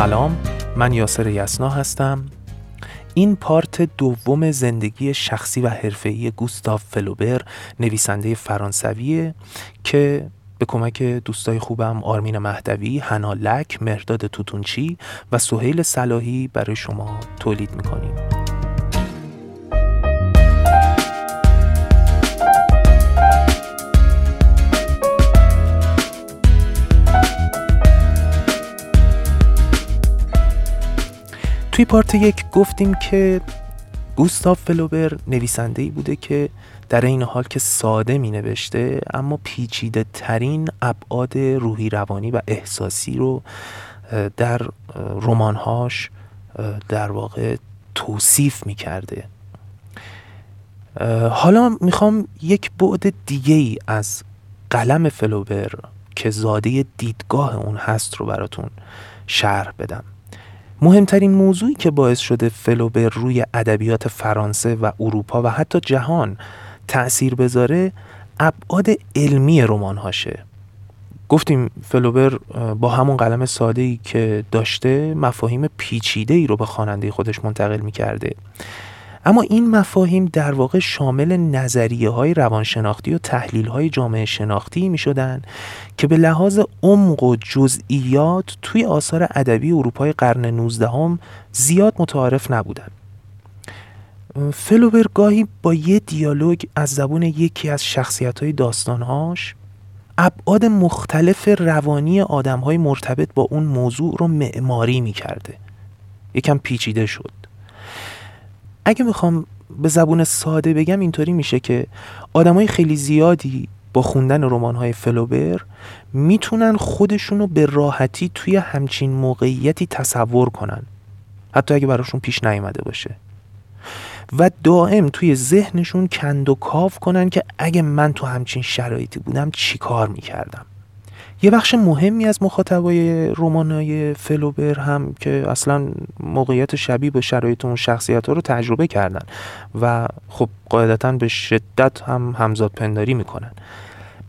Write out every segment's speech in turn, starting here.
سلام من یاسر یسنا هستم. این پارت دوم زندگی شخصی و حرفه‌ای گوستاف فلوبر نویسنده فرانسویه که به کمک دوستای خوبم آرمین مهدوی، هنا لک، مرداد توتونچی و سهیل صلاحی برای شما تولید می‌کنیم. توی پارت یک گفتیم که گوستاف فلوبر نویسنده ای بوده که در این حال که ساده می نوشته اما پیچیده ترین ابعاد روحی روانی و احساسی رو در رمانهاش در واقع توصیف می کرده حالا می‌خوام یک بعد دیگه ای از قلم فلوبر که زاده دیدگاه اون هست رو براتون شرح بدم. مهمترین موضوعی که باعث شده فلوبر روی ادبیات فرانسه و اروپا و حتی جهان تأثیر بذاره ابعاد علمی رمانهاشه. گفتیم فلوبر با همون قلم ساده ای که داشته مفاهیم پیچیده ای رو به خواننده خودش منتقل می‌کرده. اما این مفاهیم در واقع شامل نظریه های روانشناختی و تحلیل های جامعه شناختی می شدن که به لحاظ عمق و جزئیات توی آثار ادبی اروپای قرن 19 هم زیاد متعارف نبودن. فلوبر گاهی با یه دیالوگ از زبون یکی از شخصیت های داستانهاش ابعاد مختلف روانی آدم های مرتبط با اون موضوع رو معماری می کرده یکم پیچیده شد. اگه می‌خوام به زبون ساده بگم اینطوری میشه که آدمای خیلی زیادی با خوندن رمان های فلوبر می‌تونن خودشونو به راحتی توی همچین موقعیتی تصور کنن. حتی اگه براشون پیش نیومده باشه. و دائم توی ذهنشون کند و کاف کنن که اگه من تو همچین شرایطی بودم چی کار می‌کردم. یه بخش مهمی از مخاطبای رمانای فلوبر هم که اصلا موقعیت شبیه به شرایط اون شخصیت ها رو تجربه کردن و خب قاعدتا به شدت هم همزاد پنداری می‌کنن.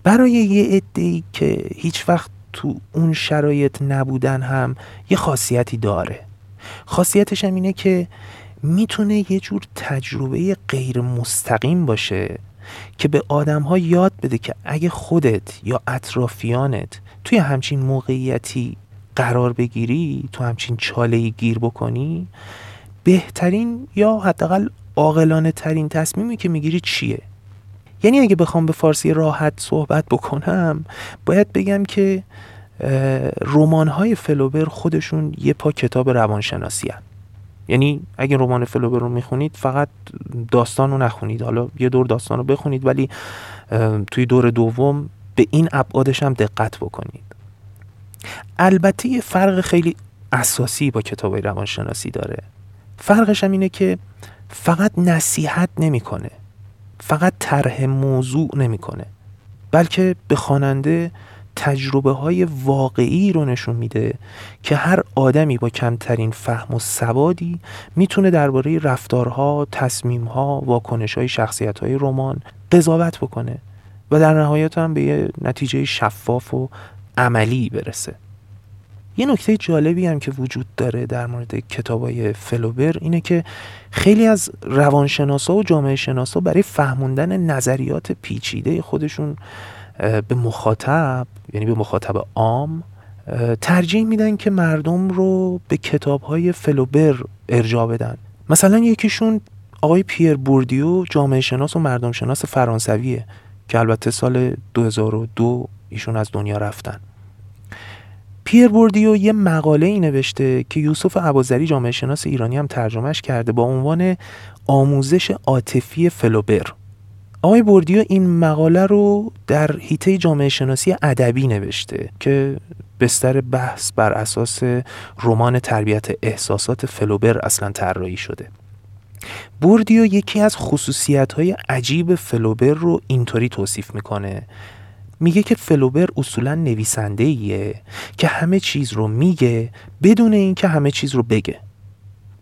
برای یه ای که هیچ وقت تو اون شرایط نبودن هم یه خاصیتی داره. خاصیتش هم اینه که می‌تونه یه جور تجربه غیر مستقیم باشه که به آدم ها یاد بده که اگه خودت یا اطرافیانت توی همچین موقعیتی قرار بگیری تو همچین چاله گیر بکنی بهترین یا حداقل عاقلانه ترین تصمیمی که می‌گیری چیه یعنی اگه بخوام به فارسی راحت صحبت بکنم باید بگم که رمان های فلوبر خودشون یه پا کتاب روانشناسی هن. یعنی اگه رمان فلوبر رو می‌خونید فقط داستان رو نخونید. حالا یه دور داستان رو بخونید ولی توی دور دوم به این ابعادش هم دقت بکنید. البته یه فرق خیلی اساسی با کتاب روانشناسی داره. فرقش هم اینه که فقط نصیحت نمی‌کنه. فقط طرح موضوع نمی‌کنه. بلکه به خواننده تجربه های واقعی رو نشون میده که هر آدمی با کمترین فهم و سوادی می‌تونه درباره رفتارها، تصمیمها، واکنش های شخصیت های رمان قضاوت بکنه و در نهایت هم به یه نتیجه شفاف و عملی برسه. یه نکته جالبی هم که وجود داره در مورد کتابای فلوبر اینه که خیلی از روانشناسا و جامعه شناسا برای فهموندن نظریات پیچیده خودشون به مخاطب یعنی به مخاطب عام ترجیح میدن که مردم رو به کتاب های فلوبر ارجا بدن. مثلا یکیشون آقای پیر بوردیو جامعه شناس و مردم شناس فرانسویه که البته سال 2002 ایشون از دنیا رفتن. پیر بوردیو یه مقاله ای نوشته که یوسف اباذری جامعه شناس ایرانی هم ترجمهش کرده با عنوان آموزش عاطفی فلوبر. آقای بوردیو این مقاله رو در حیطه جامعه شناسی ادبی نوشته که بستر بحث بر اساس رمان تربیت احساسات فلوبر اصلا طراحی شده. بوردیو یکی از خصوصیت های عجیب فلوبر رو اینطوری توصیف می‌کنه. میگه که فلوبر اصولا نویسنده ایه که همه چیز رو میگه بدون اینکه همه چیز رو بگه.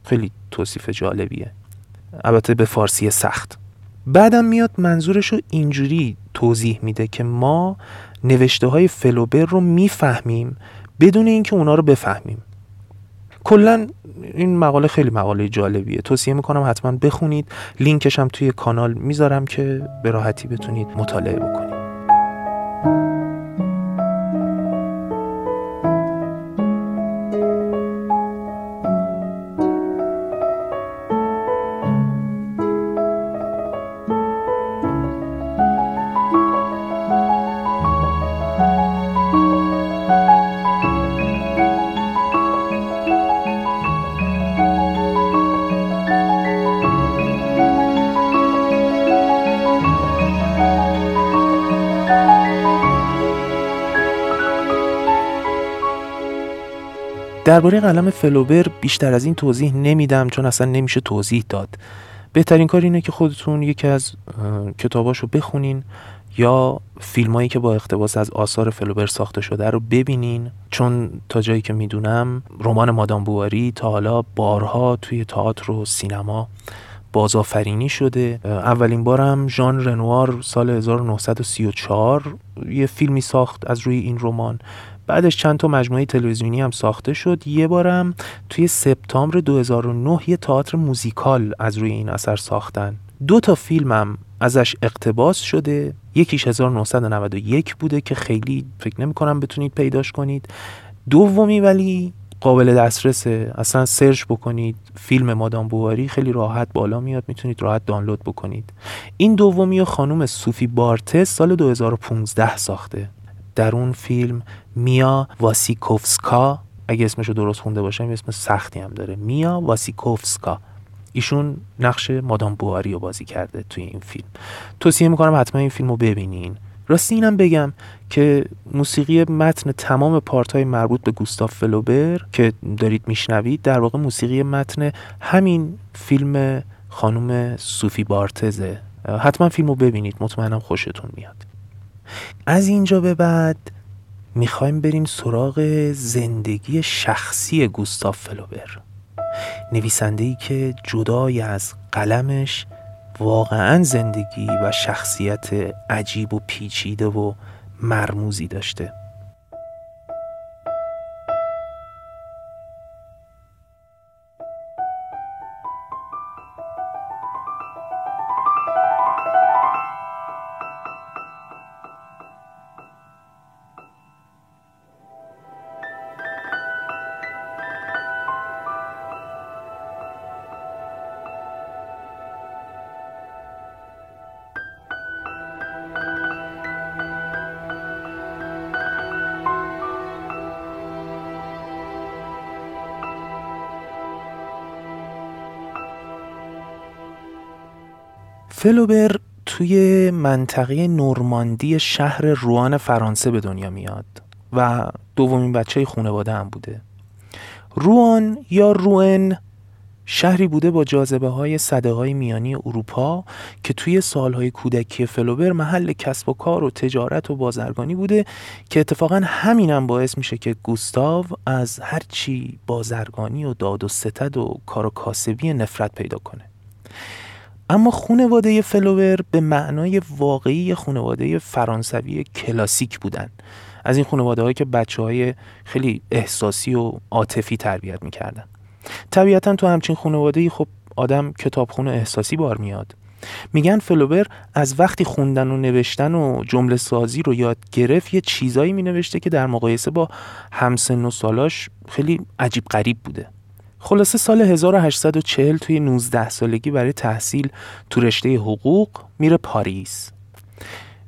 خیلی توصیف جالبیه. البته به فارسی سخت. بعدم میاد منظورش رو اینجوری توضیح میده که ما نوشته های فلوبر رو می‌فهمیم بدون اینکه اونا رو بفهمیم. کلا این مقاله خیلی مقاله جالبیه. توصیه می‌کنم حتما بخونید. لینکش هم توی کانال می‌ذارم که به راحتی بتونید مطالعه بکنید. درباره قلم فلوبر بیشتر از این توضیح نمیدم چون اصلا نمیشه توضیح داد. بهترین کار اینه که خودتون یکی از کتاباشو بخونین یا فیلمایی که با اقتباس از آثار فلوبر ساخته شده رو ببینین. چون تا جایی که می‌دونم رمان مادام بواری تا حالا بارها توی تئاتر و سینما بازآفرینی شده. اولین بارم ژان رنوار سال 1934 یه فیلمی ساخت از روی این رمان. بعدش چند تا مجموعه تلویزیونی هم ساخته شد. یه بارم توی سپتامبر 2009 یه تئاتر موزیکال از روی این اثر ساختن. دو تا فیلمم ازش اقتباس شده. یکیش 1991 بوده که خیلی فکر نمی کنم بتونید پیداش کنید. دومی ولی قابل دسترسه. اصلا سرچ بکنید. فیلم مادام بواری خیلی راحت بالا میاد. می‌تونید راحت دانلود بکنید. این دومی خانم صوفی بارتس سال 2015 ساخته. در اون فیلم میا واسیکوفسکا اگه اسمشو درست خونده باشم اسم سختی هم داره. میا واسیکوفسکا. ایشون نقش مادام بواری رو بازی کرده توی این فیلم. توصیه می‌کنم حتما این فیلم رو ببینین. راستی اینم بگم که موسیقی متن تمام پارت های مربوط به گوستاف فلوبر که دارید میشنوید در واقع موسیقی متن همین فیلم خانم صوفی بارتزه. حتما فیلم رو ببینید. مطمئنم خوشتون میاد. از اینجا به بعد می‌خوایم بریم سراغ زندگی شخصی گوستاف فلوبر. نویسنده ای که جدای از قلمش واقعا زندگی و شخصیت عجیب و پیچیده و مرموزی داشته. فلوبر توی منطقه نورماندی شهر روان فرانسه به دنیا میاد و دومین بچه خانواده هم بوده. روان یا روئن شهری بوده با جاذبه های صده های میانی اروپا که توی سالهای کودکی فلوبر محل کسب و کار و تجارت و بازرگانی بوده که اتفاقا همینم باعث میشه که گوستاو از هرچی بازرگانی و داد و ستد و کار و کاسبی نفرت پیدا کنه. اما خونواده فلوور به معنای واقعی خونواده فرانسوی کلاسیک بودن. از این خانواده هایی که بچه های خیلی احساسی و عاطفی تربیت می‌کردن. طبیعتا تو همچین خانواده خب آدم کتابخون احساسی بار میاد. میگن فلوبر از وقتی خوندن و نوشتن و جمله سازی رو یاد گرفت یه چیزایی می نوشته که در مقایسه با همسن و سالاش خیلی عجیب غریب بوده. خلاصه سال 1840 توی 19 سالگی برای تحصیل تو رشته حقوق میره پاریس.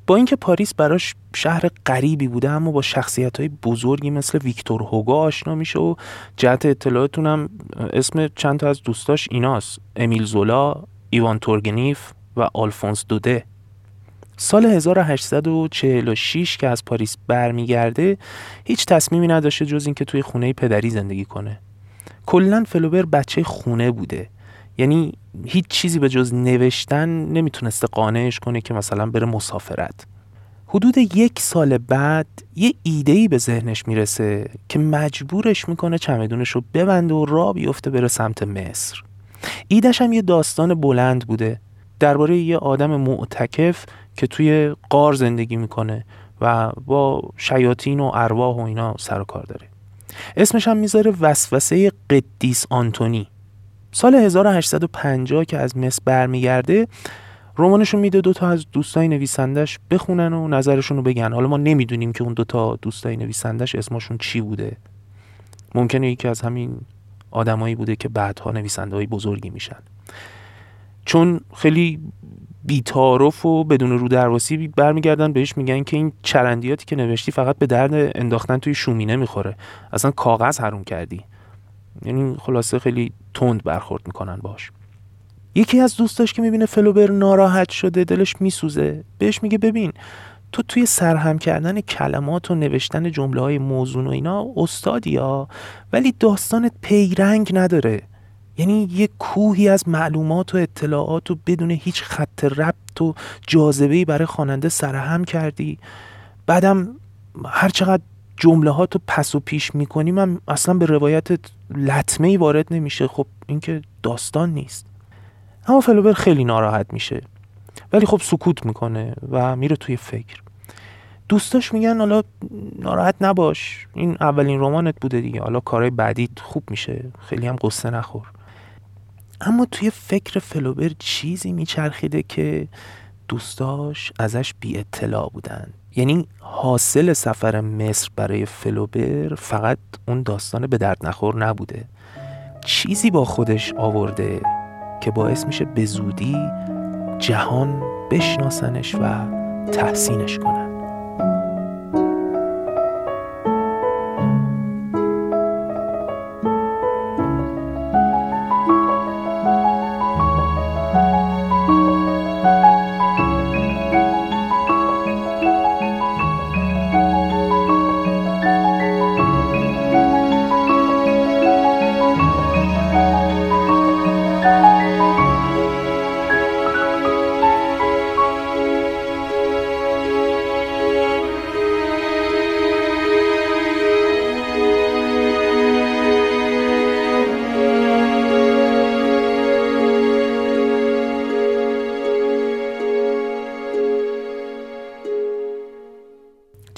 با اینکه پاریس براش شهر غریبی بوده اما با شخصیت های بزرگی مثل ویکتور هوگو آشنا میشه و جهت اطلاعاتونم اسم چند تا از دوستاش ایناست. امیل زولا، ایوان تورگنیف و آلفونس دوده سال 1846 که از پاریس برمیگرده هیچ تصمیمی نداشته جز اینکه توی خونه پدری زندگی کنه. کلا فلوبر بچه خونه بوده. یعنی هیچ چیزی به جز نوشتن نمی‌تونسته قانعش کنه که مثلا بره مسافرت. حدود یک سال بعد یه ایده ای به ذهنش می‌رسه که مجبورش می‌کنه چمدونش رو ببنده و را بیفته بره سمت مصر. ایدش هم یه داستان بلند بوده. درباره یه آدم معتکف که توی قار زندگی می‌کنه و با شیاطین و ارواح و اینا سر و کار داره. اسمش هم می‌ذاره وسوسه قدیس آنتونی. سال 1850 که از مصر برمیگرده رمانشون میده دوتا از دوستای نویسندش بخونن و نظرشون رو بگن. حالا ما نمی‌دونیم که اون دوتا دوستای نویسندش اسمشون چی بوده. ممکنه یکی از همین آدمایی بوده که بعدها نویسنده های بزرگی میشن. چون خیلی بیتارف و بدون رو درواسی برمیگردن بهش میگن که این چرندیاتی که نوشتی فقط به درد انداختن توی شومینه می‌خوره. اصلا کاغذ حروم کردی. یعنی خلاصه خیلی تند برخورد می‌کنن باش. یکی از دوستاش که می‌بینه فلوبر ناراحت شده دلش میسوزه. بهش میگه ببین تو توی سرهم کردن کلمات و نوشتن جمله های موزون و اینا استادی ها ولی داستانت پیرنگ نداره. یعنی یه کوهی از معلومات و اطلاعات و بدون هیچ خط ربط و جاذبه برای خواننده سرهم کردی. بعدم هر چقدر جمله تو پس و پیش می‌کنی من اصلا به روایتت لطمه ای وارد نمیشه. خب این که داستان نیست. اما فلوبر خیلی ناراحت میشه. ولی خب سکوت می‌کنه و میره توی فکر. دوستاش میگن حالا ناراحت نباش. این اولین رمانت بوده دیگه. حالا کارهای بعدی خوب میشه. خیلی هم قصه نخور. اما توی فکر فلوبر چیزی میچرخیده که دوستاش ازش بی اطلاع بودن. یعنی حاصل سفر مصر برای فلوبر فقط اون داستان به درد نخور نبوده. چیزی با خودش آورده که باعث میشه به زودی جهان بشناسنش و تحسینش کنن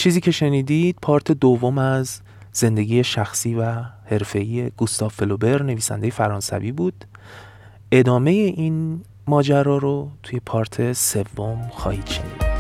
چیزی که شنیدید پارت دوم از زندگی شخصی و حرفه‌ای گوستاف فلوبر نویسنده فرانسوی بود. ادامه این ماجرا رو توی پارت سوم خواهید شنید.